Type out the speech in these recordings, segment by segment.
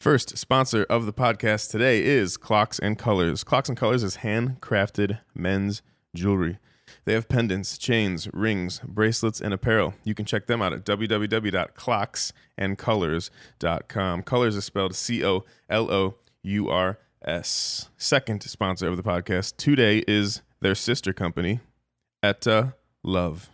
First sponsor of the podcast today is Clocks and Colors. Clocks and Colors is handcrafted men's jewelry. They have pendants, chains, rings, bracelets, and apparel. You can check them out at www.clocksandcolors.com. Colors is spelled C O L O U R S. Second sponsor of the podcast today is their sister company, Etta Love.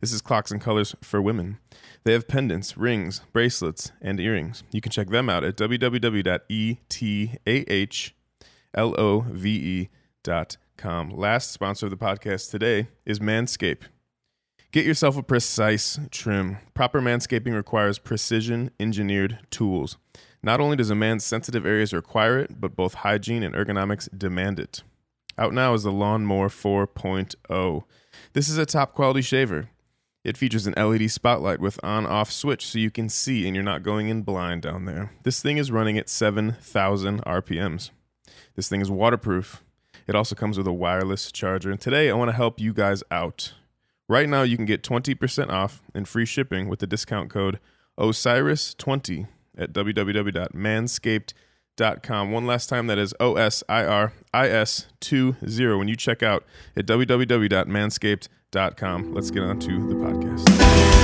This is Clocks and Colors for women. They have pendants, rings, bracelets, and earrings. You can check them out at www.etahlove.com. Last sponsor of the podcast today is Manscaped. Get yourself a precise trim. Proper manscaping requires precision engineered tools. Not only does a man's sensitive areas require it, but both hygiene and ergonomics demand it. Out now is the Lawnmower 4.0. This is a top quality shaver. It features an LED spotlight with on off switch so you can see and you're not going in blind down there. This thing is running at 7,000 RPMs. This thing is waterproof. It also comes with a wireless charger. And today I want to help you guys out. Right now you can get 20% off and free shipping with the discount code OSIRIS20 at www.manscaped.com. One last time that is O S I R I S 20 when you check out at www.manscaped.com com. Let's get on to the podcast.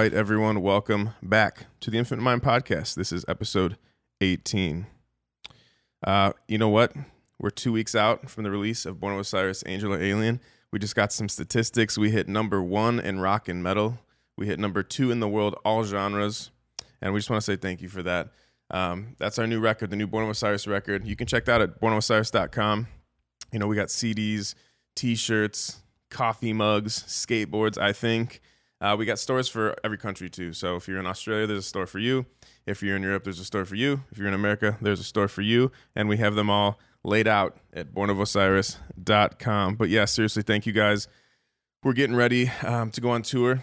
Right, everyone, welcome back to the Infinite Mind Podcast. This is episode 18. Uh, you know what? We're two weeks out from the release of Born of Osiris, Angel or Alien. We just got some statistics. We hit number one in rock and metal. We hit number two in the world, all genres. And we just want to say thank you for that. Um, that's our new record, the new Born of Osiris record. You can check that out at bornofosiris.com. You know, we got CDs, t shirts, coffee mugs, skateboards, I think. Uh, we got stores for every country too. So if you're in Australia, there's a store for you. If you're in Europe, there's a store for you. If you're in America, there's a store for you. And we have them all laid out at bornofosiris.com. But yeah, seriously, thank you guys. We're getting ready um, to go on tour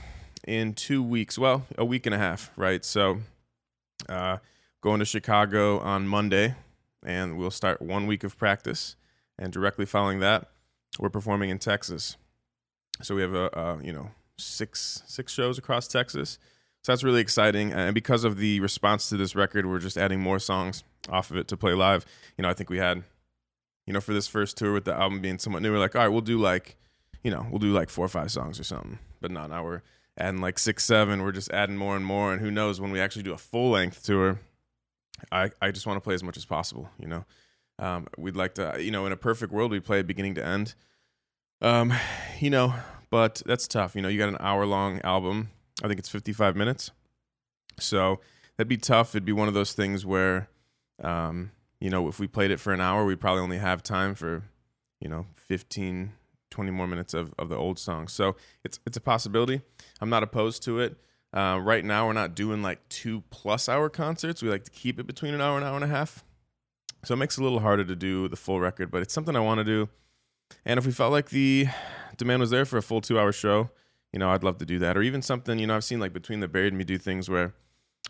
in two weeks. Well, a week and a half, right? So uh, going to Chicago on Monday, and we'll start one week of practice. And directly following that, we're performing in Texas. So we have a, a you know six six shows across Texas. So that's really exciting. And because of the response to this record, we're just adding more songs off of it to play live. You know, I think we had, you know, for this first tour with the album being somewhat new, we're like, all right, we'll do like, you know, we'll do like four or five songs or something. But no, now we're adding like six, seven. We're just adding more and more. And who knows when we actually do a full length tour, I, I just want to play as much as possible, you know. Um, we'd like to, you know, in a perfect world, we play beginning to end. Um, you know, but that's tough. You know, you got an hour long album. I think it's 55 minutes. So that'd be tough. It'd be one of those things where, um, you know, if we played it for an hour, we'd probably only have time for, you know, 15, 20 more minutes of, of the old songs. So it's it's a possibility. I'm not opposed to it. Uh, right now, we're not doing like two plus hour concerts. We like to keep it between an hour and an hour and a half. So it makes it a little harder to do the full record, but it's something I want to do. And if we felt like the demand was there for a full two hour show, you know, I'd love to do that. Or even something, you know, I've seen like Between the Buried Me do things where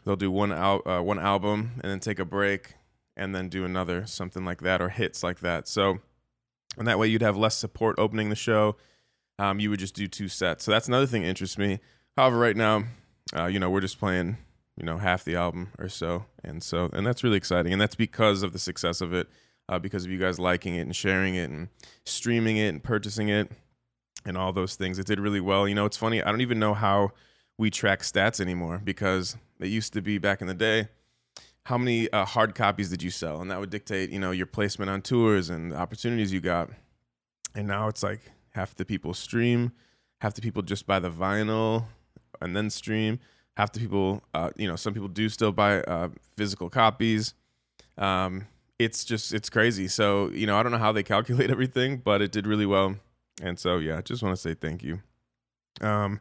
they'll do one al- uh, one album and then take a break and then do another, something like that, or hits like that. So, and that way you'd have less support opening the show. Um, you would just do two sets. So that's another thing that interests me. However, right now, uh, you know, we're just playing, you know, half the album or so, and so, and that's really exciting, and that's because of the success of it, uh, because of you guys liking it and sharing it and streaming it and purchasing it and all those things. It did really well. You know, it's funny. I don't even know how we track stats anymore because it used to be back in the day. How many uh, hard copies did you sell? And that would dictate, you know, your placement on tours and the opportunities you got. And now it's like half the people stream, half the people just buy the vinyl and then stream. Half the people, uh, you know, some people do still buy uh, physical copies. Um, it's just it's crazy. So you know, I don't know how they calculate everything, but it did really well. And so yeah, I just want to say thank you. Um,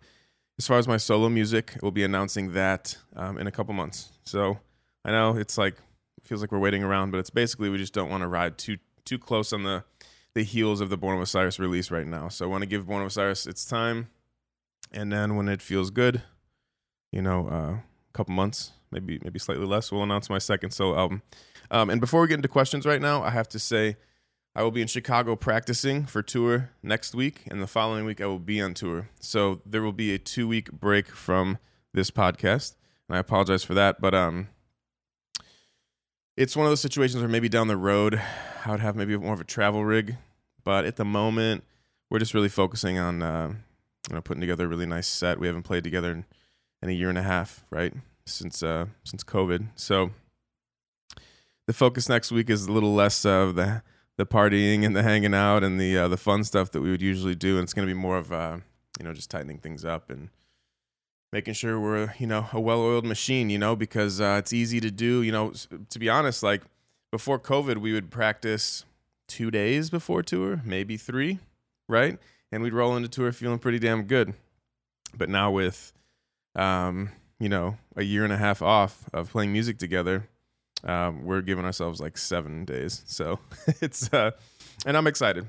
as far as my solo music, we'll be announcing that um, in a couple months. So I know it's like feels like we're waiting around, but it's basically we just don't want to ride too too close on the the heels of the Born of Osiris release right now. So I want to give Born of Osiris its time. and then when it feels good, you know, uh, a couple months, maybe maybe slightly less, we'll announce my second solo album. Um, and before we get into questions right now, I have to say I will be in Chicago practicing for tour next week, and the following week I will be on tour. So there will be a two week break from this podcast, and I apologize for that. But um, it's one of those situations where maybe down the road I would have maybe more of a travel rig, but at the moment we're just really focusing on uh, you know putting together a really nice set. We haven't played together in, in a year and a half, right? Since uh, since COVID, so the focus next week is a little less of the the partying and the hanging out and the uh, the fun stuff that we would usually do, and it's going to be more of uh, you know just tightening things up and making sure we're you know a well-oiled machine, you know, because uh, it's easy to do. You know, to be honest, like before COVID, we would practice two days before tour, maybe three, right? And we'd roll into tour feeling pretty damn good. But now with um, you know, a year and a half off of playing music together, um, we're giving ourselves like seven days. So it's uh, and I'm excited.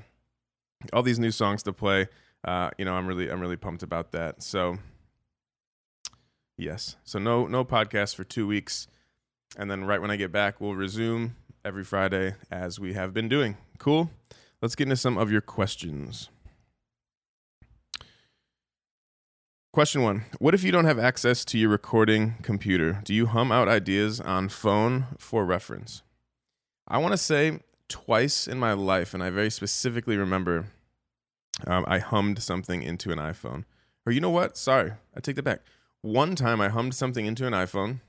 All these new songs to play. Uh, you know, I'm really I'm really pumped about that. So yes, so no no podcast for two weeks, and then right when I get back, we'll resume every Friday as we have been doing. Cool. Let's get into some of your questions. Question one What if you don't have access to your recording computer? Do you hum out ideas on phone for reference? I want to say twice in my life, and I very specifically remember um, I hummed something into an iPhone. Or you know what? Sorry, I take that back. One time I hummed something into an iPhone,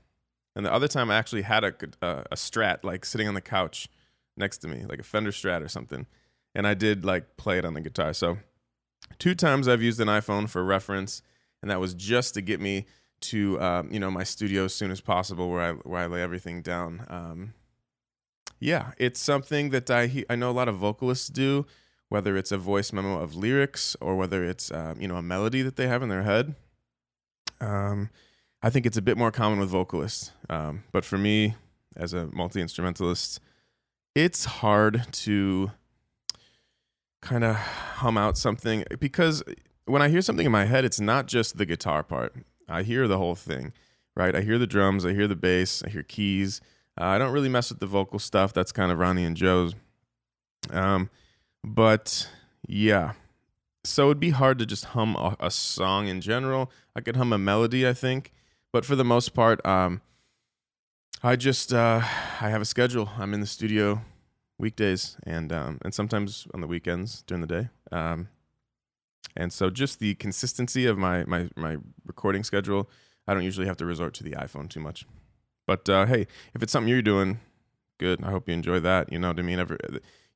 and the other time I actually had a, a, a Strat like sitting on the couch next to me, like a Fender Strat or something, and I did like play it on the guitar. So two times I've used an iPhone for reference and that was just to get me to um, you know my studio as soon as possible, where I where I lay everything down. Um, yeah, it's something that I I know a lot of vocalists do, whether it's a voice memo of lyrics or whether it's uh, you know a melody that they have in their head. Um, I think it's a bit more common with vocalists, um, but for me, as a multi instrumentalist, it's hard to kind of hum out something because when I hear something in my head, it's not just the guitar part. I hear the whole thing, right? I hear the drums, I hear the bass, I hear keys. Uh, I don't really mess with the vocal stuff. That's kind of Ronnie and Joe's. Um, but yeah, so it'd be hard to just hum a, a, song in general. I could hum a melody, I think, but for the most part, um, I just uh, I have a schedule. I'm in the studio weekdays and um, and sometimes on the weekends during the day. Um, and so just the consistency of my my my recording schedule, I don't usually have to resort to the iPhone too much. But uh, hey, if it's something you're doing, good. I hope you enjoy that. You know what I mean? Every,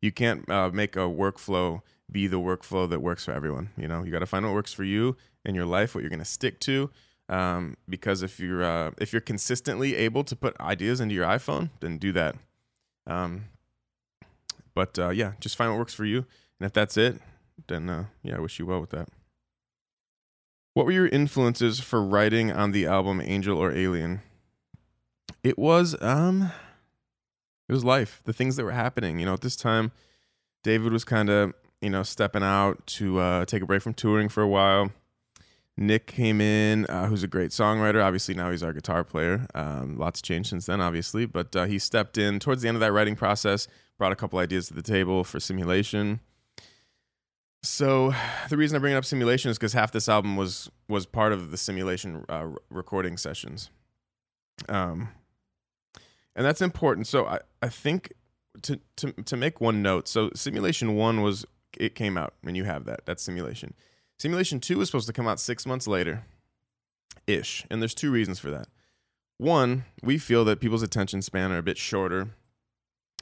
you can't uh, make a workflow be the workflow that works for everyone. You know, you got to find what works for you in your life, what you're going to stick to. Um, because if you're uh, if you're consistently able to put ideas into your iPhone, then do that. Um, but uh, yeah, just find what works for you, and if that's it, then uh, yeah, I wish you well with that. What were your influences for writing on the album Angel or Alien? It was um it was life, the things that were happening. You know, at this time David was kind of, you know, stepping out to uh, take a break from touring for a while. Nick came in, uh, who's a great songwriter. Obviously, now he's our guitar player. Um, lots changed since then, obviously, but uh, he stepped in towards the end of that writing process, brought a couple ideas to the table for simulation. So the reason I bring up simulation is because half this album was was part of the simulation uh, recording sessions, um, and that's important. So I, I think to to to make one note. So simulation one was it came out, and you have that. That's simulation. Simulation two was supposed to come out six months later, ish, and there's two reasons for that. One, we feel that people's attention span are a bit shorter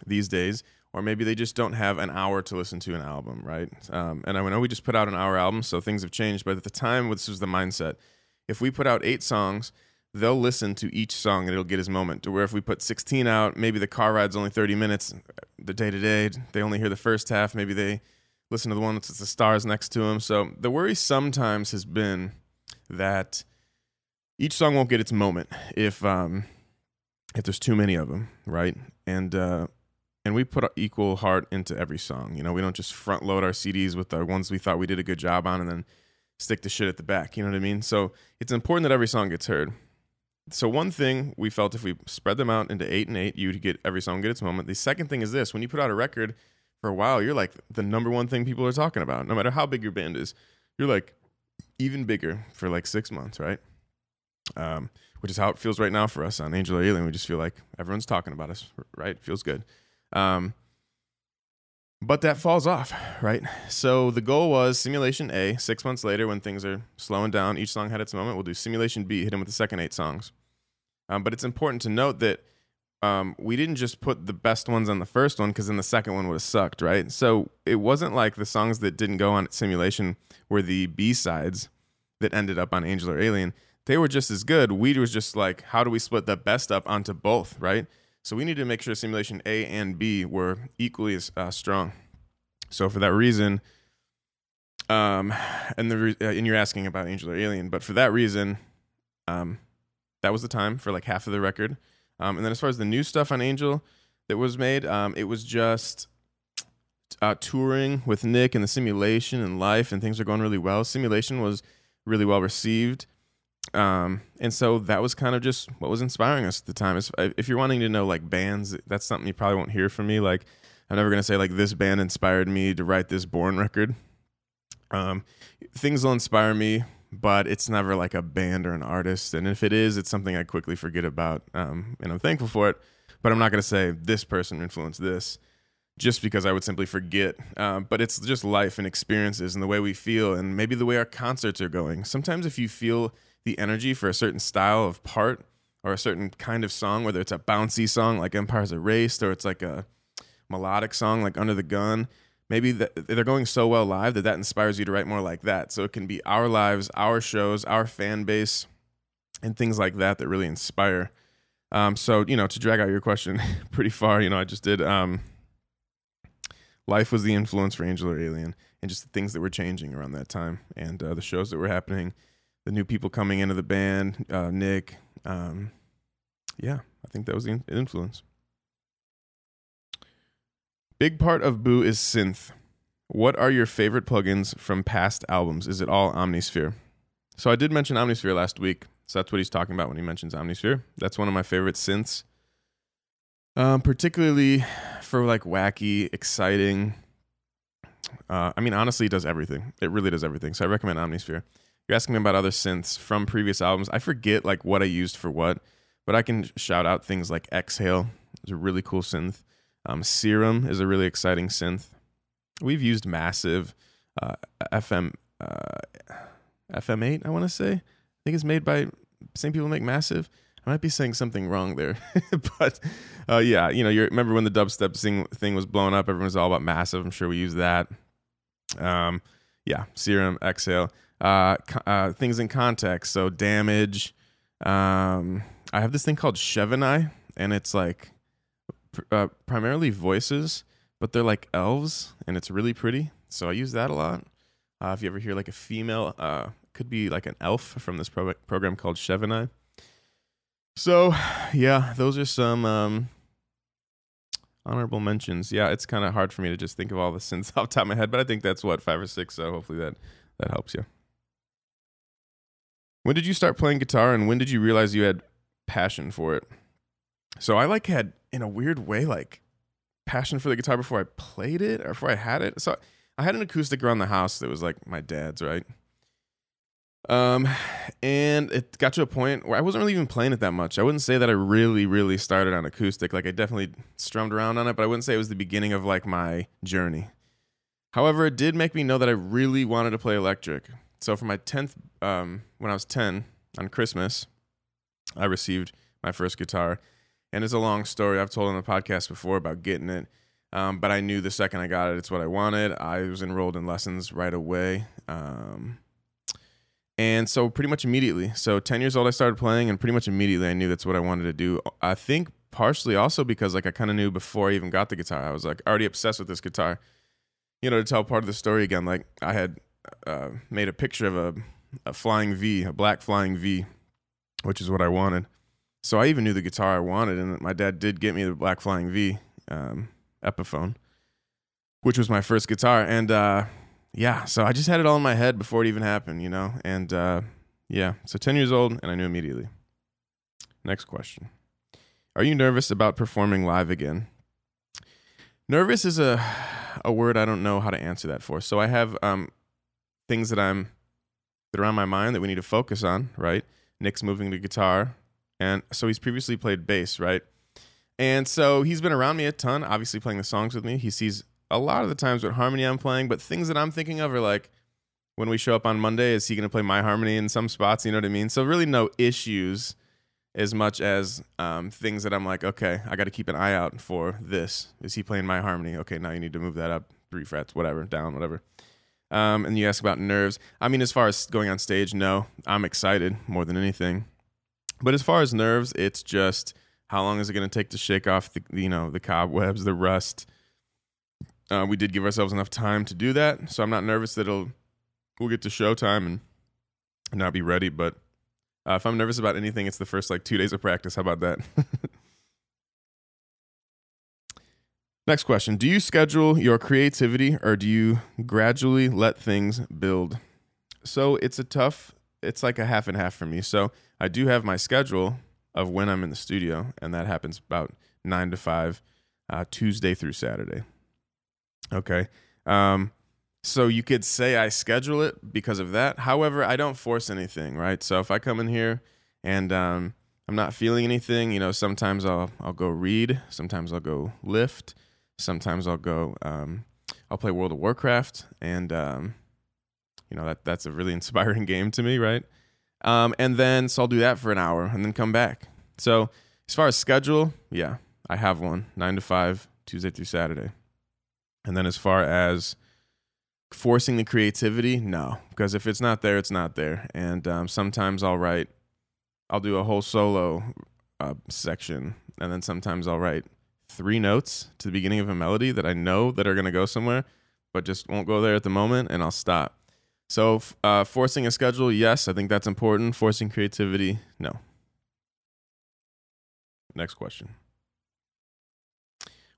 these days or maybe they just don't have an hour to listen to an album, right? Um, and I know we just put out an hour album, so things have changed. But at the time, this was the mindset: if we put out eight songs, they'll listen to each song and it'll get his moment. To where if we put 16 out, maybe the car ride's only 30 minutes. The day to day, they only hear the first half. Maybe they listen to the one that's the stars next to them. So the worry sometimes has been that each song won't get its moment if um, if there's too many of them, right? And uh, and we put equal heart into every song. You know, we don't just front load our CDs with the ones we thought we did a good job on, and then stick the shit at the back. You know what I mean? So it's important that every song gets heard. So one thing we felt if we spread them out into eight and eight, you'd get every song get its moment. The second thing is this: when you put out a record for a while, you're like the number one thing people are talking about, no matter how big your band is. You're like even bigger for like six months, right? Um, which is how it feels right now for us on Angel Alien. We just feel like everyone's talking about us, right? Feels good. Um, but that falls off, right? So the goal was simulation A. Six months later, when things are slowing down, each song had its moment. We'll do simulation B, hit him with the second eight songs. Um, but it's important to note that um, we didn't just put the best ones on the first one because then the second one would have sucked, right? So it wasn't like the songs that didn't go on simulation were the B sides that ended up on Angel or Alien. They were just as good. We was just like, how do we split the best up onto both, right? So we need to make sure simulation A and B were equally as uh, strong. So for that reason, um, and the uh, and you're asking about Angel or Alien, but for that reason, um, that was the time for like half of the record. Um, and then as far as the new stuff on Angel that was made, um, it was just uh, touring with Nick and the simulation and life, and things are going really well. Simulation was really well received. Um, and so that was kind of just what was inspiring us at the time. If you're wanting to know like bands, that's something you probably won't hear from me. Like, I'm never gonna say like this band inspired me to write this Born record. Um, things will inspire me, but it's never like a band or an artist. And if it is, it's something I quickly forget about. Um, and I'm thankful for it. But I'm not gonna say this person influenced this just because I would simply forget. Um, but it's just life and experiences and the way we feel and maybe the way our concerts are going. Sometimes if you feel the energy for a certain style of part or a certain kind of song, whether it's a bouncy song like Empire's Erased or it's like a melodic song like Under the Gun. Maybe they're going so well live that that inspires you to write more like that. So it can be our lives, our shows, our fan base, and things like that that really inspire. Um, so you know, to drag out your question pretty far, you know, I just did. Um, life was the influence for Angel or Alien, and just the things that were changing around that time, and uh, the shows that were happening the new people coming into the band, uh, Nick. Um, yeah, I think that was the influence. Big part of Boo is synth. What are your favorite plugins from past albums? Is it all Omnisphere? So I did mention Omnisphere last week. So that's what he's talking about when he mentions Omnisphere. That's one of my favorite synths. Um, particularly for like wacky, exciting. Uh, I mean, honestly, it does everything. It really does everything. So I recommend Omnisphere. You're asking me about other synths from previous albums. I forget like what I used for what, but I can shout out things like Exhale. It's a really cool synth. Um, Serum is a really exciting synth. We've used Massive, uh, FM, uh, FM8. I want to say. I think it's made by same people make Massive. I might be saying something wrong there, but uh, yeah, you know, you remember when the dubstep thing, thing was blowing up? Everyone was all about Massive. I'm sure we used that. Um, yeah, Serum, Exhale uh, uh, things in Kontakt. So damage. Um, I have this thing called Shevannai, and it's like pr- uh, primarily voices, but they're like elves, and it's really pretty. So I use that a lot. Uh, if you ever hear like a female, uh, could be like an elf from this pro- program called Shevannai. So, yeah, those are some um, honorable mentions. Yeah, it's kind of hard for me to just think of all the synths off the top of my head, but I think that's what five or six. So hopefully that that helps you. When did you start playing guitar and when did you realize you had passion for it? So I like had in a weird way like passion for the guitar before I played it or before I had it. So I had an acoustic around the house that was like my dad's, right? Um and it got to a point where I wasn't really even playing it that much. I wouldn't say that I really really started on acoustic. Like I definitely strummed around on it, but I wouldn't say it was the beginning of like my journey. However, it did make me know that I really wanted to play electric. So for my 10th, um, when I was 10 on Christmas, I received my first guitar. And it's a long story. I've told on the podcast before about getting it. Um, but I knew the second I got it, it's what I wanted. I was enrolled in lessons right away. Um, and so pretty much immediately. So 10 years old, I started playing, and pretty much immediately I knew that's what I wanted to do. I think partially also because like I kind of knew before I even got the guitar. I was like already obsessed with this guitar. You know, to tell part of the story again, like I had uh, made a picture of a, a flying V, a black flying V, which is what I wanted. So I even knew the guitar I wanted, and my dad did get me the black flying V um, Epiphone, which was my first guitar. And uh, yeah, so I just had it all in my head before it even happened, you know? And uh, yeah, so 10 years old, and I knew immediately. Next question Are you nervous about performing live again? Nervous is a, a word I don't know how to answer that for. So I have um, things that I'm that are on my mind that we need to focus on, right? Nick's moving to guitar, and so he's previously played bass, right? And so he's been around me a ton, obviously playing the songs with me. He sees a lot of the times what harmony I'm playing, but things that I'm thinking of are like when we show up on Monday, is he going to play my harmony in some spots? You know what I mean? So really no issues as much as um, things that I'm like, okay, I got to keep an eye out for this. Is he playing my harmony? Okay, now you need to move that up three frets, whatever, down, whatever. Um, and you ask about nerves. I mean, as far as going on stage, no, I'm excited more than anything. But as far as nerves, it's just how long is it going to take to shake off the you know the cobwebs, the rust, uh, we did give ourselves enough time to do that, so I'm not nervous that it'll we'll get to showtime and not be ready. But uh, if I'm nervous about anything, it's the first like two days of practice. How about that? Next question: Do you schedule your creativity, or do you gradually let things build? So it's a tough. It's like a half and half for me. So I do have my schedule of when I'm in the studio, and that happens about nine to five, uh, Tuesday through Saturday. Okay. Um, so you could say I schedule it because of that. However, I don't force anything, right? So if I come in here and um, I'm not feeling anything, you know, sometimes I'll I'll go read, sometimes I'll go lift, sometimes I'll go um, I'll play World of Warcraft, and um, you know that that's a really inspiring game to me, right? Um, and then so I'll do that for an hour and then come back. So as far as schedule, yeah, I have one nine to five, Tuesday through Saturday. And then as far as forcing the creativity, no, because if it's not there, it's not there. And um, sometimes I'll write, I'll do a whole solo uh, section, and then sometimes I'll write three notes to the beginning of a melody that I know that are going to go somewhere, but just won't go there at the moment, and I'll stop. So uh, forcing a schedule, yes, I think that's important. Forcing creativity, no. Next question.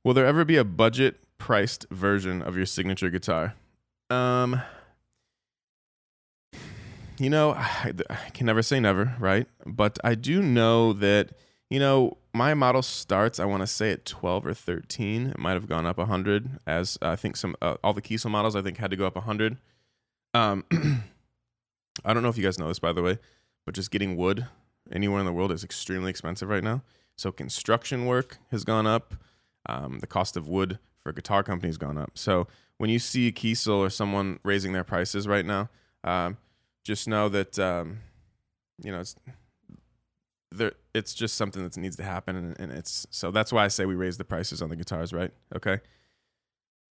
Will there ever be a budget priced version of your signature guitar? Um, you know, I, I, can never say never, right? But I do know that, you know, my model starts, I want to say at 12 or 13. It might have gone up 100 as uh, I think some, uh, all the Kiesel models I think had to go up 100. Um, I don't know if you guys know this, by the way, but just getting wood anywhere in the world is extremely expensive right now. So construction work has gone up. Um, the cost of wood for guitar companies gone up. So when you see a Kiesel or someone raising their prices right now, um, just know that um, you know it's there. It's just something that needs to happen, and, and, it's so that's why I say we raise the prices on the guitars, right? Okay.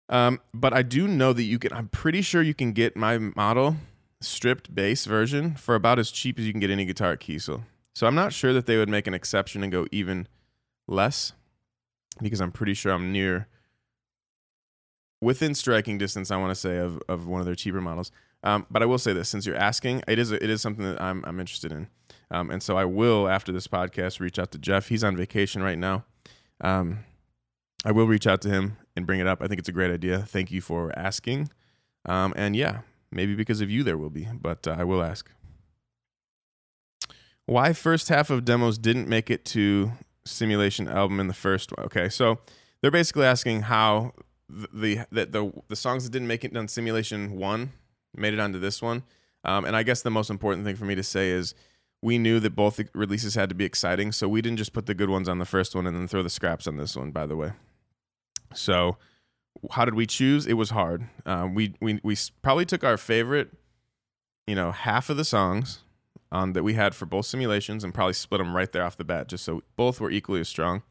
Um, but I do know that you can. I'm pretty sure you can get my model stripped bass version for about as cheap as you can get any guitar at Kiesel. So I'm not sure that they would make an exception and go even less because I'm pretty sure I'm near within striking distance, I want to say of, of one of their cheaper models. Um, but I will say this: since you're asking, it is a, it is something that I'm I'm interested in, um, and so I will after this podcast reach out to Jeff. He's on vacation right now. Um, I will reach out to him and bring it up. I think it's a great idea. Thank you for asking, um, and yeah, maybe because of you there will be, but uh, I will ask. Why first half of demos didn't make it to simulation album in the first one? Okay, so they're basically asking how the the the, the songs that didn't make it on Simulation One made it onto this one. Um, and I guess the most important thing for me to say is we knew that both releases had to be exciting, so we didn't just put the good ones on the first one and then throw the scraps on this one. By the way, so how did we choose? It was hard. Um, we we we probably took our favorite, you know, half of the songs um, that we had for both simulations and probably split them right there off the bat, just so both were equally as strong.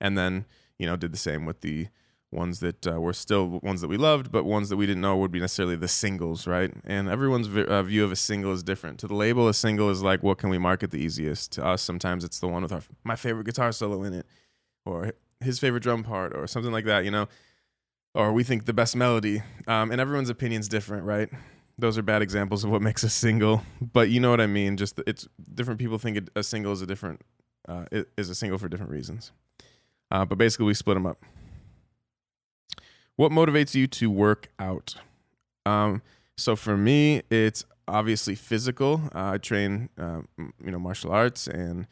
And then you know did the same with the ones that uh, were still ones that we loved, but ones that we didn't know would be necessarily the singles, right? And everyone's v- uh, view of a single is different. To the label, a single is like, what can we market the easiest? To us, sometimes it's the one with our my favorite guitar solo in it, or his favorite drum part, or something like that, you know. Or we think the best melody, um, and everyone's opinion's different, right? Those are bad examples of what makes a single, but you know what I mean. Just it's different people think a single is a different uh, is a single for different reasons. Uh, but basically, we split them up. What motivates you to work out? Um, So for me, it's obviously physical. Uh, I train, uh, you know, martial arts, and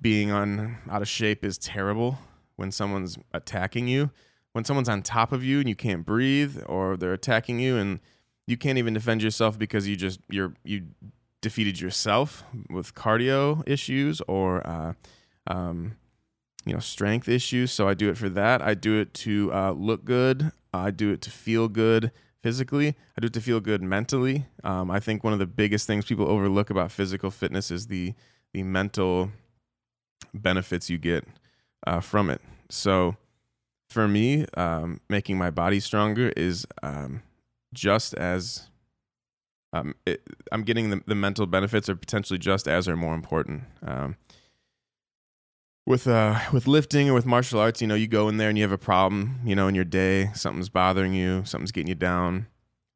being on out of shape is terrible when someone's attacking you. When someone's on top of you and you can't breathe, or they're attacking you and you can't even defend yourself because you just you're you defeated yourself with cardio issues or uh, um, you know strength issues. So I do it for that. I do it to uh, look good. I do it to feel good physically. I do it to feel good mentally. Um, I think one of the biggest things people overlook about physical fitness is the the mental benefits you get uh, from it. So for me, um, making my body stronger is um, just as um, it, I'm getting the, the mental benefits are potentially just as or more important. With uh with lifting or with martial arts, you know, you go in there and you have a problem, you know, in your day, something's bothering you, something's getting you down.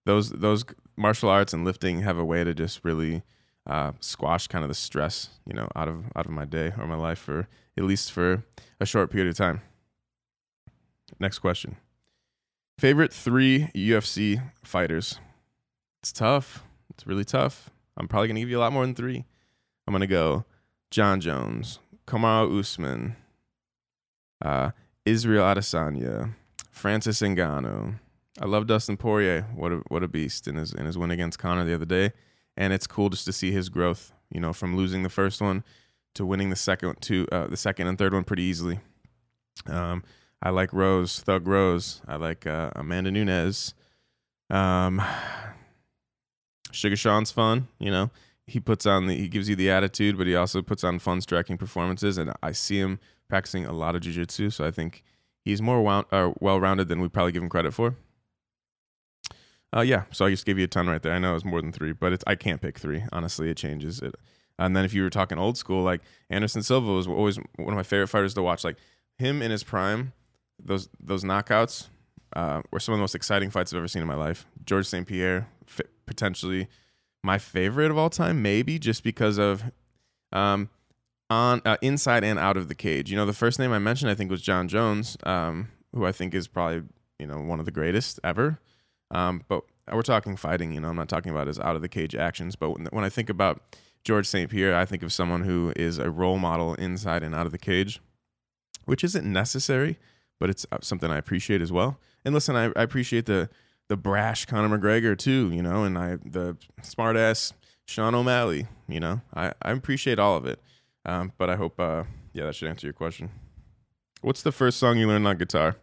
Those those martial arts and lifting have a way to just really uh, squash kind of the stress, you know, out of out of my day or my life for at least for a short period of time. Next question. Favorite three UFC fighters? It's tough. It's really tough. I'm probably gonna give you a lot more than three. I'm gonna go Jon Jones, Kamaru Usman, uh, Israel Adesanya, Francis Ngannou. I love Dustin Poirier. What a what a beast in his in his win against Conor the other day, and it's cool just to see his growth. You know, from losing the first one to winning the second to uh, the second and third one pretty easily. Um, I like Rose, Thug Rose. I like uh, Amanda Nunes. Um, Sugar Sean's fun. You know, he puts on the he gives you the attitude, but he also puts on fun striking performances. And I see him practicing a lot of jujitsu, so I think he's more wound, uh, well rounded than we probably give him credit for. Uh, yeah, so I just gave you a ton right there. I know it was more than three, but it's I can't pick three. Honestly, it changes it. And then if you were talking old school, like Anderson Silva was always one of my favorite fighters to watch. Like him in his prime, those those knockouts uh, were some of the most exciting fights I've ever seen in my life. George St. Pierre, potentially my favorite of all time, maybe just because of um, on uh, inside and out of the cage. You know, the first name I mentioned I think was Jon Jones, um, who I think is probably you know one of the greatest ever. Um, but we're talking fighting. You know, I'm not talking about his out of the cage actions. But when, when I think about George St. Pierre, I think of someone who is a role model inside and out of the cage, which isn't necessary, but it's uh, something I appreciate as well. And listen, I, I appreciate the the brash Conor McGregor too, you know, and I the smart ass Sean O'Malley, you know. I, I appreciate all of it. Um, but I hope uh, yeah, that should answer your question. What's the first song you learned on guitar?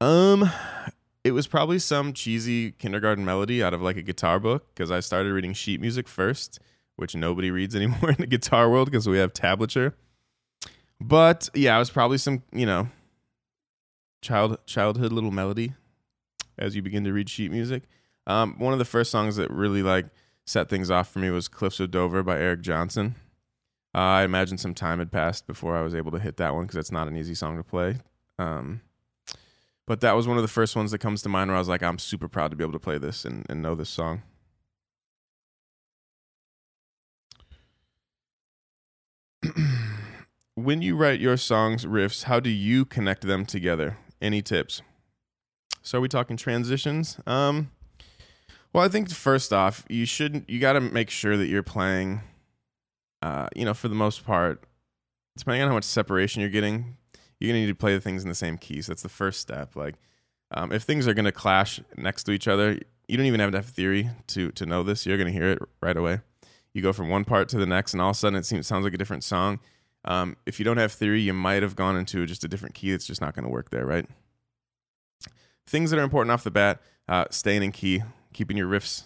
Um it was probably some cheesy kindergarten melody out of like a guitar book because I started reading sheet music first, which nobody reads anymore in the guitar world because we have tablature. But yeah, it was probably some, you know, child childhood little melody as you begin to read sheet music. Um, one of the first songs that really like set things off for me was Cliffs of Dover by Eric Johnson. Uh, I imagine some time had passed before I was able to hit that one because it's not an easy song to play. Um, but that was one of the first ones that comes to mind where I was like, I'm super proud to be able to play this and, and know this song. when you write your songs, riffs, how do you connect them together? Any tips? So are we talking transitions? Um, well, I think first off, you shouldn't. You got to make sure that you're playing. Uh, you know, for the most part, depending on how much separation you're getting, you're gonna need to play the things in the same keys. That's the first step. Like, um, if things are gonna clash next to each other, you don't even have have theory to to know this. You're gonna hear it right away. You go from one part to the next, and all of a sudden it seems sounds like a different song. Um, if you don't have theory, you might have gone into just a different key. It's just not going to work there, right? Things that are important off the bat uh, staying in key keeping your riffs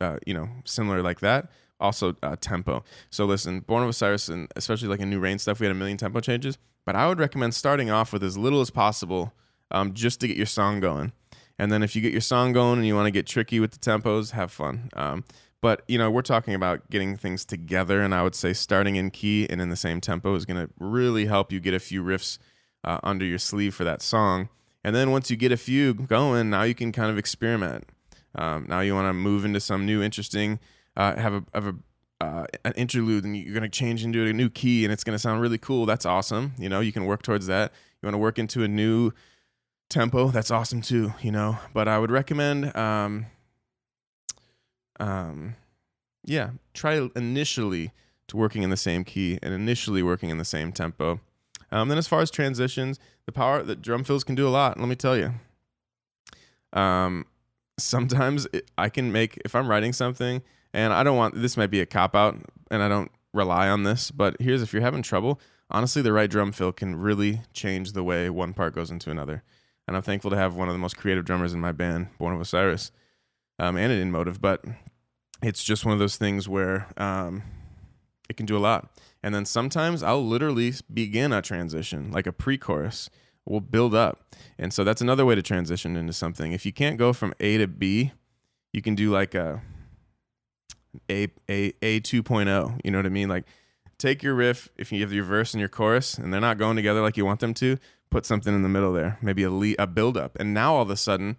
uh, you know similar like that. Also uh, tempo. So listen born of osiris and especially like in New Reign stuff we had a million tempo changes. But i would recommend starting off with as little as possible um, just to get your song going. And then if you get your song going and you want to get tricky with the tempos have fun. Um, but you know we're talking about getting things together and i would say starting in key and in the same tempo is going to really help you get a few riffs uh, under your sleeve for that song and then once you get a few going, now you can kind of experiment. Um, now you want to move into some new interesting, uh, have a have a uh, an interlude, and you're going to change into a new key, and it's going to sound really cool. That's awesome. You know, you can work towards that. You want to work into a new tempo, that's awesome too, you know. But I would recommend, um, um, yeah, try initially to working in the same key and initially working in the same tempo. Um, then as far as transitions, the power that drum fills can do a lot. Let me tell you. Um, sometimes it, I can make if I'm writing something and I don't want this might be a cop out and I don't rely on this, but here's if you're having trouble, honestly, the right drum fill can really change the way one part goes into another. And I'm thankful to have one of the most creative drummers in my band, Born of Osiris, um, and an in Motive. But it's just one of those things where um, it can do a lot. And then sometimes I'll literally begin a transition, like a pre chorus will build up. And so that's another way to transition into something. If you can't go from A to B, you can do like a a a a 2.0, you know what I mean? Like take your riff if you have your verse and your chorus and they're not going together like you want them to, put something in the middle there, maybe a lead, a build up. And now all of a sudden,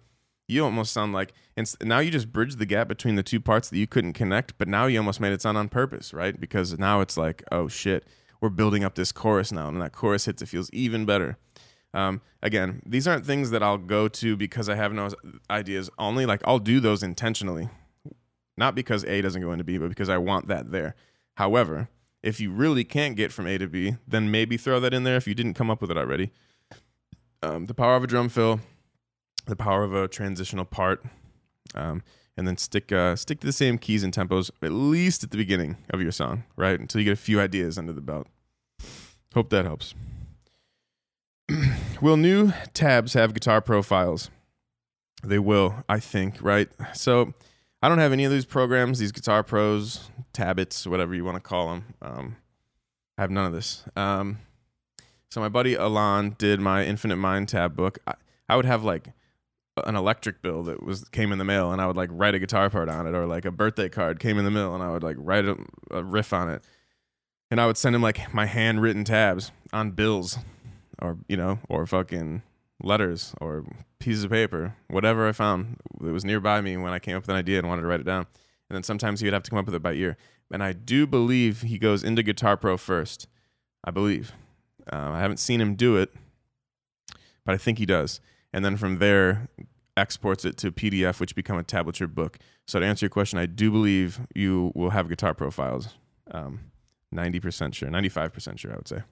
you almost sound like and now you just bridge the gap between the two parts that you couldn't connect, but now you almost made it sound on purpose, right? Because now it's like, oh shit, we're building up this chorus now, and that chorus hits, it feels even better. Um, again, these aren't things that I'll go to because I have no ideas only. Like I'll do those intentionally, not because A doesn't go into B, but because I want that there. However, if you really can't get from A to B, then maybe throw that in there if you didn't come up with it already. Um, the power of a drum fill, the power of a transitional part, um, and then stick uh, stick to the same keys and tempos at least at the beginning of your song, right? Until you get a few ideas under the belt. Hope that helps. will new tabs have Guitar Pro files? They will, I think, right? So I don't have any of these programs, these Guitar Pros, Tabbits, whatever you want to call them. Um, I have none of this. Um, so my buddy Alon did my Infinite Mind tab book. I, I would have like an electric bill that was came in the mail, and I would like write a guitar part on it, or like a birthday card came in the mail, and I would like write a, a riff on it, and I would send him like my handwritten tabs on bills or you know, or fucking letters or pieces of paper, whatever I found that was nearby me when I came up with an idea and wanted to write it down. And then sometimes he would have to come up with it by ear. And I do believe he goes into Guitar Pro first. I believe. Uh, I haven't seen him do it, but I think he does. And then from there, exports it to PDF, which become a tablature book. So to answer your question, I do believe you will have Guitar Pro files. Um, 90% sure, 95% sure, I would say.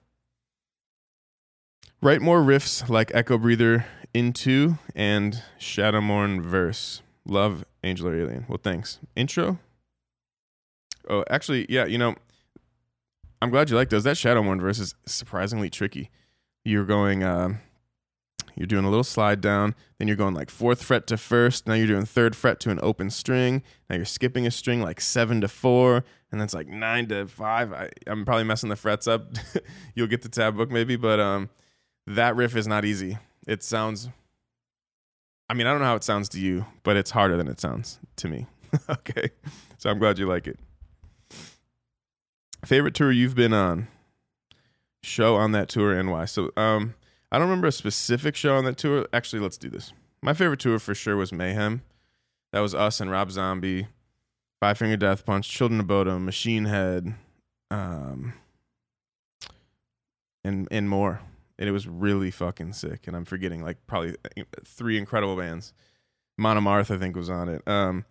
Write more riffs like Echobreather into and Shadowmourne verse. Love Angel or Alien. Well, thanks. Intro? Oh, actually, yeah, you know, I'm glad you like those. That Shadowmourne verse is surprisingly tricky. You're going, uh, you're doing a little slide down, then you're going like fourth fret to first. Now you're doing third fret to an open string. Now you're skipping a string like seven to four, and that's like nine to five. I, I'm probably messing the frets up. You'll get the tab book maybe, but um, that riff is not easy. It sounds I mean, I don't know how it sounds to you, but it's harder than it sounds to me. okay. So I'm glad you like it. Favorite tour you've been on? Show on that tour and why? So um I don't remember a specific show on that tour. Actually, let's do this. My favorite tour for sure was Mayhem. That was us and Rob Zombie, Five Finger Death Punch, Children of Bodom, Machine Head, um, and and more and it was really fucking sick. And I'm forgetting like probably three incredible bands. Amon Amarth, I think, was on it. Um,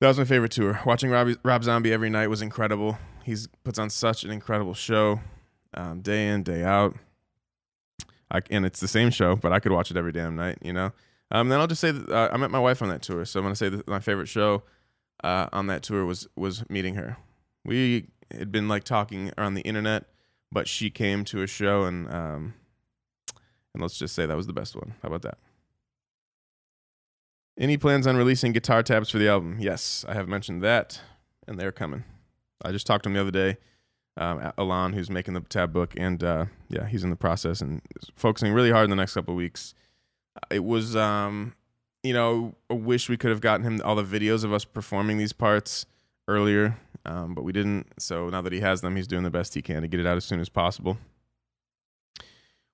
that was my favorite tour. Watching Rob, Rob Zombie every night was incredible. He puts on such an incredible show, um, day in day out. I, and it's the same show, but I could watch it every damn night. You know. Um, then I'll just say that uh, I met my wife on that tour, so I'm gonna say that my favorite show uh, on that tour was was meeting her. We had been like talking on the internet but she came to a show and um, and let's just say that was the best one. How about that? Any plans on releasing guitar tabs for the album? Yes, I have mentioned that, and they're coming. I just talked to him the other day, um, Alon, who's making the tab book, and uh, yeah, he's in the process and focusing really hard in the next couple of weeks. It was, um, you know, wish we could have gotten him all the videos of us performing these parts earlier um, but we didn't. So now that he has them, he's doing the best he can to get it out as soon as possible.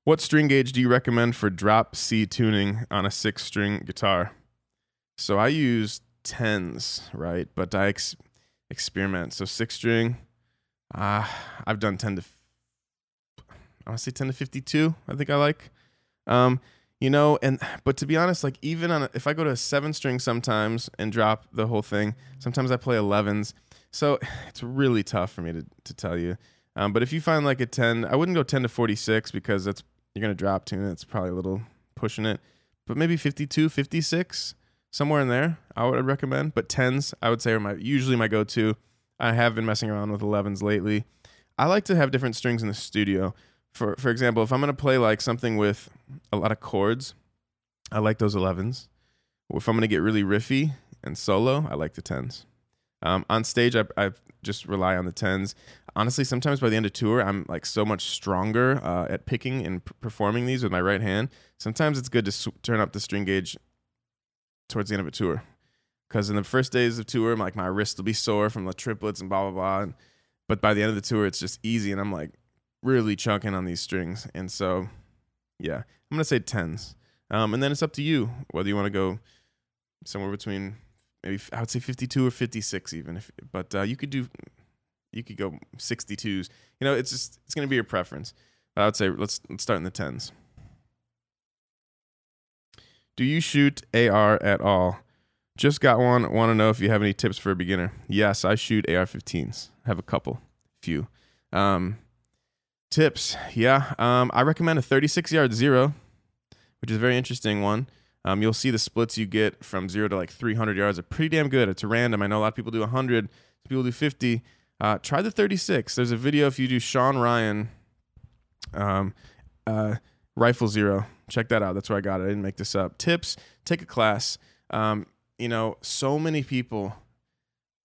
What string gauge do you recommend for drop C tuning on a six string guitar? So I use tens, right? But I ex- experiment. So six string, uh, I've done 10 to, I want to say 10 to 52. I think I like. Um, you know, and but to be honest, like even on a, if I go to a seven string sometimes and drop the whole thing, sometimes I play 11s. So it's really tough for me to to tell you. Um, but if you find like a 10, I wouldn't go 10 to 46 because that's you're gonna drop tune. It's probably a little pushing it. But maybe 52, 56, somewhere in there, I would recommend. But 10s, I would say, are my usually my go-to. I have been messing around with 11s lately. I like to have different strings in the studio. For for example, if I'm gonna play like something with a lot of chords, I like those 11s. If I'm gonna get really riffy and solo, I like the 10s. Um, on stage, I, I just rely on the 10s. Honestly, sometimes by the end of tour, I'm like so much stronger uh, at picking and p- performing these with my right hand. Sometimes it's good to turn up the string gauge towards the end of a tour. Because in the first days of tour, like my wrist will be sore from the triplets and blah blah blah. And, but by the end of the tour, it's just easy, and I'm like really chunking on these strings. And so, yeah, I'm gonna say tens. Um, and then it's up to you whether you want to go somewhere between maybe I would say 52 or 56 even. If, but uh, you could do you could go 62s. You know, it's just it's gonna be your preference. But I would say let's let's start in the tens. Do you shoot AR at all? Just got one. Want to know if you have any tips for a beginner? Yes, I shoot AR-15s. I have a couple, few. Um, tips, yeah. Um, I recommend a 36 yard zero, which is a very interesting one. Um, you'll see the splits you get from zero to like 300 yards are pretty damn good. It's random. I know a lot of people do 100, people do 50. Uh, try the 36. There's a video if you do Shawn Ryan, um, uh, rifle zero. Check that out. That's where I got it. I didn't make this up. Tips: Take a class. Um, you know, so many people,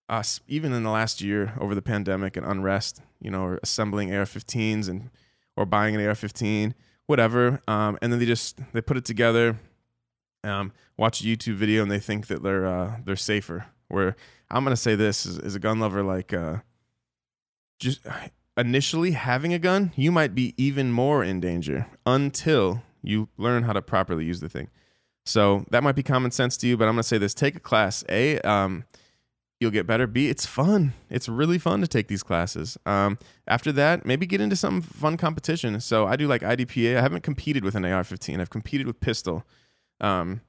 us even in the last year over the pandemic and unrest, you know, are assembling AR-15s and or buying an AR-15, whatever, um, and then they just they put it together, um, watch a YouTube video, and they think that they're uh, they're safer. Where I'm gonna say this is, as a gun lover, like uh, just initially having a gun, you might be even more in danger until you learn how to properly use the thing. So that might be common sense to you, but I'm gonna say this: take a class. A, um, you'll get better. B, it's fun. It's really fun to take these classes. Um, after that, maybe get into some fun competition. So I do like IDPA. I haven't competed with an AR-15. I've competed with pistol. Um,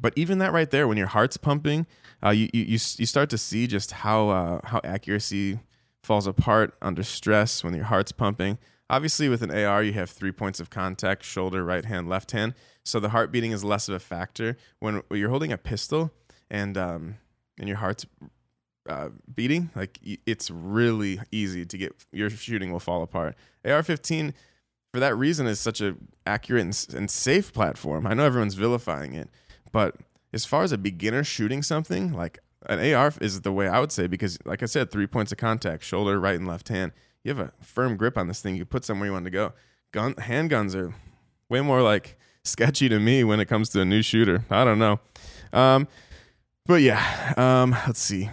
but even that right there, when your heart's pumping, uh, you, you you you start to see just how uh, how accuracy falls apart under stress when your heart's pumping. Obviously, with an AR, you have three points of contact: shoulder, right hand, left hand. So the heart beating is less of a factor when you're holding a pistol and um, and your heart's uh, beating. Like it's really easy to get your shooting will fall apart. AR-15 for that reason is such an accurate and, and safe platform. I know everyone's vilifying it, but as far as a beginner shooting something, like an AR is the way I would say because, like I said, three points of contact: shoulder, right, and left hand. You have a firm grip on this thing. You put somewhere you want to go. Gun handguns are way more like sketchy to me when it comes to a new shooter. I don't know, um, but yeah. Um, let's see.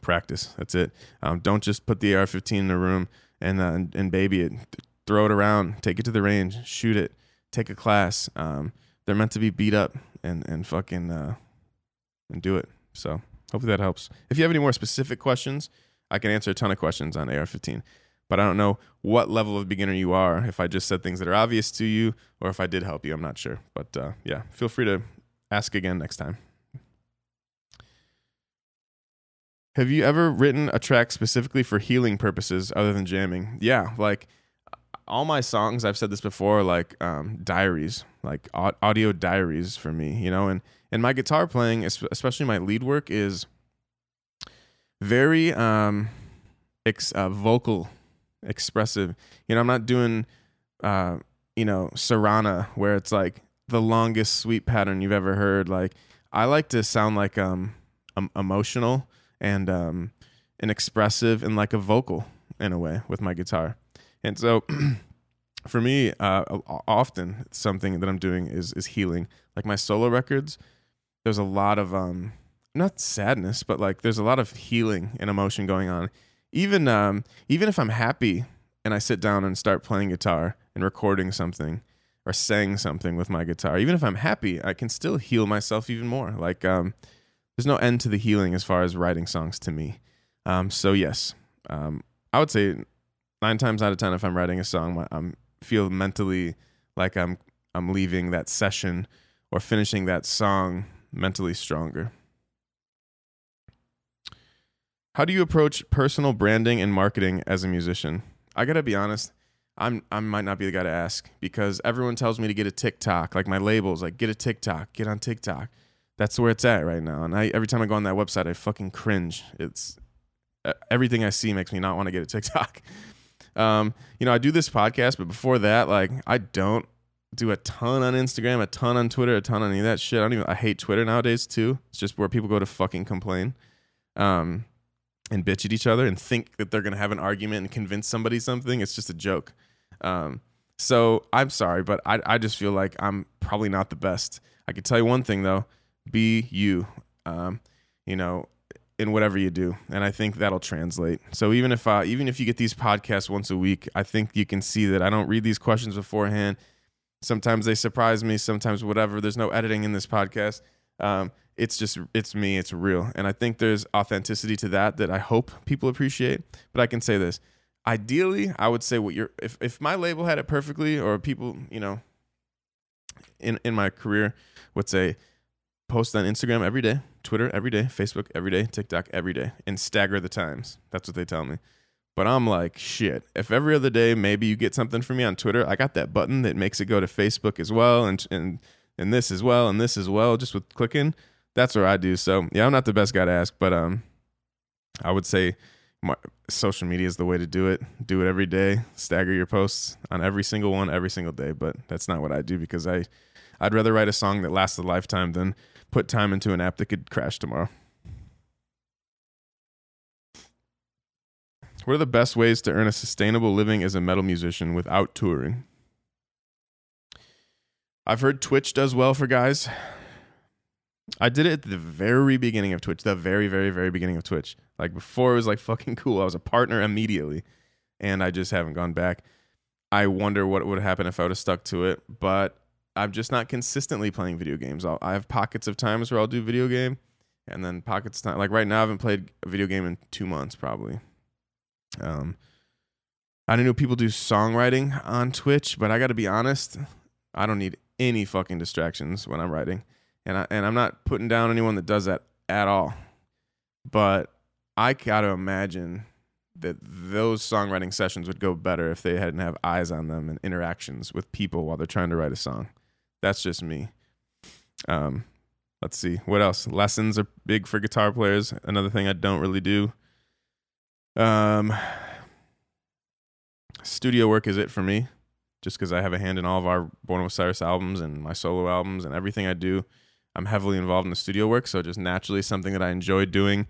Practice. That's it. Um, don't just put the AR-15 in a room and, uh, and and baby it. Throw it around. Take it to the range. Shoot it. Take a class. Um, they're meant to be beat up and and fucking uh, and do it. So hopefully that helps. If you have any more specific questions, I can answer a ton of questions on AR-15. But I don't know what level of beginner you are. If I just said things that are obvious to you, or if I did help you, I'm not sure. But uh, yeah, feel free to ask again next time. Have you ever written a track specifically for healing purposes other than jamming? Yeah, like all my songs, I've said this before, like um, diaries, like audio diaries for me, you know, and and my guitar playing, especially my lead work, is very um, ex- uh, vocal, expressive. You know, I'm not doing, uh, you know, Sarana where it's like the longest sweep pattern you've ever heard. Like I like to sound like um, um emotional and um and expressive and like a vocal in a way with my guitar. And so for me, uh, often something that I'm doing is is healing. Like my solo records, there's a lot of um not sadness, but like there's a lot of healing and emotion going on. Even um even if I'm happy and I sit down and start playing guitar and recording something or saying something with my guitar, even if I'm happy, I can still heal myself even more. Like um there's no end to the healing as far as writing songs to me. Um so yes. Um I would say 9 times out of 10 if I'm writing a song, I'm feel mentally like I'm I'm leaving that session or finishing that song mentally stronger. How do you approach personal branding and marketing as a musician? I got to be honest, I'm I might not be the guy to ask because everyone tells me to get a TikTok, like my labels, like get a TikTok, get on TikTok. That's where it's at right now. And I every time I go on that website, I fucking cringe. It's everything I see makes me not want to get a TikTok. Um, you know, I do this podcast, but before that, like I don't do a ton on Instagram, a ton on Twitter, a ton on any of that shit. I don't even I hate Twitter nowadays too. It's just where people go to fucking complain. Um and bitch at each other and think that they're gonna have an argument and convince somebody something. It's just a joke. Um, so I'm sorry, but I I just feel like I'm probably not the best. I can tell you one thing though: be you. Um, you know, in whatever you do, and I think that'll translate. So even if uh, even if you get these podcasts once a week, I think you can see that I don't read these questions beforehand. Sometimes they surprise me. Sometimes whatever. There's no editing in this podcast. Um, it's just it's me. It's real, and I think there's authenticity to that that I hope people appreciate. But I can say this: ideally, I would say what you're. If if my label had it perfectly, or people, you know, in in my career, would say post on Instagram every day, Twitter every day, Facebook every day, TikTok every day, and stagger the times. That's what they tell me. But I'm like, shit. If every other day maybe you get something from me on Twitter, I got that button that makes it go to Facebook as well, and and and this as well, and this as well, just with clicking that's what I do. So yeah, I'm not the best guy to ask, but um, I would say my, social media is the way to do it. Do it every day. Stagger your posts on every single one every single day. But that's not what I do because I, I'd rather write a song that lasts a lifetime than put time into an app that could crash tomorrow. What are the best ways to earn a sustainable living as a metal musician without touring? I've heard Twitch does well for guys. I did it at the very beginning of Twitch, the very, very, very beginning of Twitch. Like before it was like fucking cool. I was a partner immediately and I just haven't gone back. I wonder what would happen if I would have stuck to it, but I'm just not consistently playing video games. I'll, I have pockets of times where I'll do video game and then pockets time. Like right now, I haven't played a video game in two months probably. Um, I don't know people do songwriting on Twitch, but I got to be honest, I don't need any fucking distractions when I'm writing and I, and I'm not putting down anyone that does that at all, but I got to imagine that those songwriting sessions would go better if they hadn't have eyes on them and interactions with people while they're trying to write a song. That's just me. Um, let's see what else. Lessons are big for guitar players. Another thing I don't really do. Um, studio work is it for me, just because I have a hand in all of our Born of Osiris albums and my solo albums and everything I do. I'm heavily involved in the studio work, so just naturally something that I enjoy doing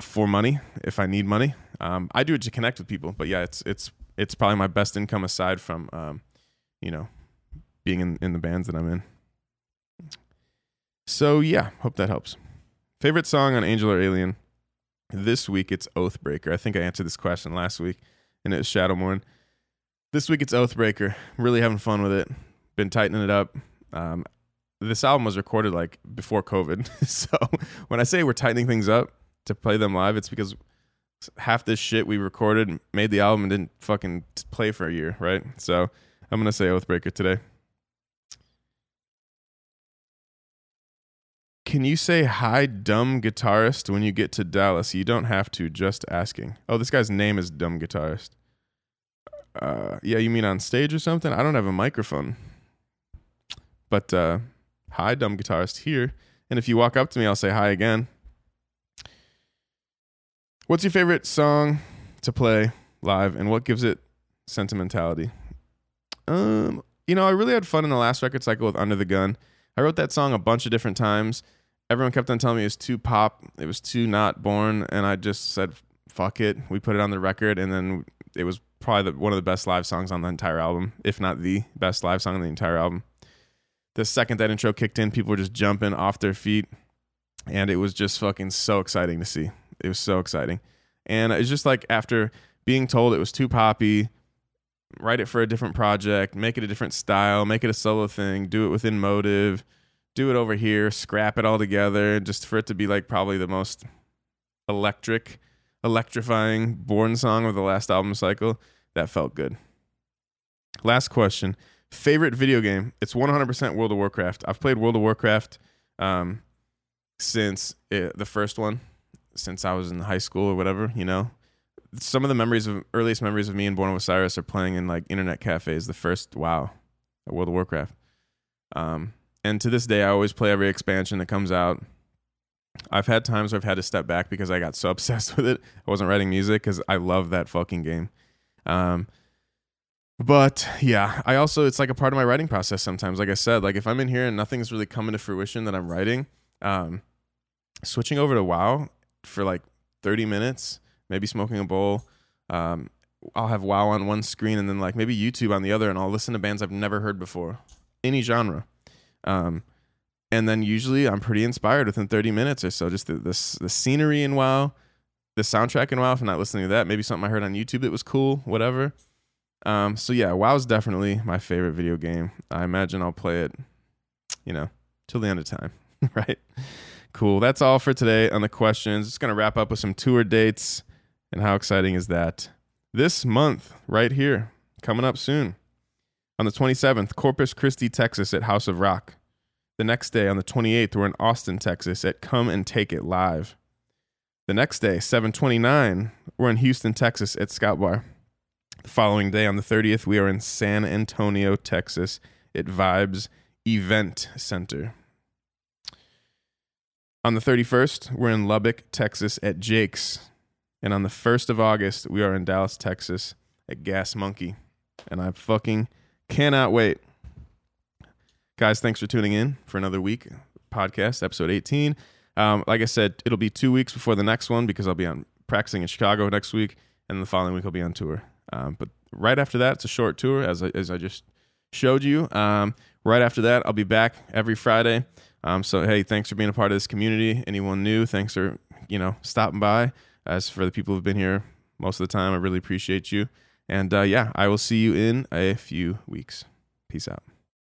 for money if I need money. Um, I do it to connect with people, but yeah, it's it's it's probably my best income aside from um, you know being in in the bands that I'm in. So yeah, hope that helps. Favorite song on Angel or Alien? This week it's Oathbreaker. I think I answered this question last week, and it was Shadowmourne. This week it's Oathbreaker. Really having fun with it. Been tightening it up. Um, this album was recorded like before COVID. so when I say we're tightening things up to play them live, it's because half this shit we recorded, made the album, and didn't fucking play for a year, right? So I'm gonna say Oathbreaker today. Can you say hi, dumb guitarist, when you get to Dallas? You don't have to, just asking. Oh, this guy's name is Dumb Guitarist. Uh, yeah, you mean on stage or something? I don't have a microphone. But uh, hi, dumb guitarist here. And if you walk up to me, I'll say hi again. What's your favorite song to play live and what gives it sentimentality? Um, you know, I really had fun in the last record cycle with Under the Gun. I wrote that song a bunch of different times. Everyone kept on telling me it was too pop, it was too not born, and I just said, fuck it. We put it on the record, and then it was probably the, one of the best live songs on the entire album, if not the best live song on the entire album the second that intro kicked in, people were just jumping off their feet. And it was just fucking so exciting to see. It was so exciting. And it's just like after being told it was too poppy, write it for a different project, make it a different style, make it a solo thing, do it within motive, do it over here, scrap it all together, just for it to be like probably the most electric, electrifying born song of the last album cycle. That felt good. Last question favorite video game. It's 100% World of Warcraft. I've played World of Warcraft um, since it, the first one, since I was in high school or whatever. You know, some of the memories of earliest memories of me and Born of Osiris are playing in like internet cafes. The first WoW, World of Warcraft. Um, and to this day, I always play every expansion that comes out. I've had times where I've had to step back because I got so obsessed with it. I wasn't writing music because I love that fucking game. Um, but yeah, I also it's like a part of my writing process sometimes. Like I said, like if I'm in here and nothing's really coming to fruition that I'm writing, um, switching over to WoW for like 30 minutes, maybe smoking a bowl. Um, I'll have WoW on one screen and then like maybe YouTube on the other, and I'll listen to bands I've never heard before, any genre. Um, and then usually I'm pretty inspired within 30 minutes or so. Just the, the, the scenery in WoW, the soundtrack in WoW. If I'm not listening to that, maybe something I heard on YouTube that was cool, whatever. Um, so yeah, WoW's definitely my favorite video game. I imagine I'll play it, you know, till the end of time, right? Cool. That's all for today on the questions. Just gonna wrap up with some tour dates, and how exciting is that? This month, right here, coming up soon. On the 27th, Corpus Christi, Texas, at House of Rock. The next day, on the 28th, we're in Austin, Texas, at Come and Take It Live. The next day, 729, we're in Houston, Texas, at Scout Bar. The following day, on the 30th, we are in San Antonio, Texas, at Vibes Event Center. On the 31st, we're in Lubbock, Texas, at Jake's. And on the 1st of August, we are in Dallas, Texas, at Gas Monkey. And I fucking cannot wait. Guys, thanks for tuning in for another week podcast, episode 18. Um, like I said, it'll be two weeks before the next one because I'll be on practicing in Chicago next week, and the following week I'll be on tour. Um, but right after that, it's a short tour, as I, as I just showed you. Um, right after that, I'll be back every Friday. Um, so hey, thanks for being a part of this community. Anyone new, thanks for you know stopping by. As for the people who've been here most of the time, I really appreciate you. And uh, yeah, I will see you in a few weeks. Peace out.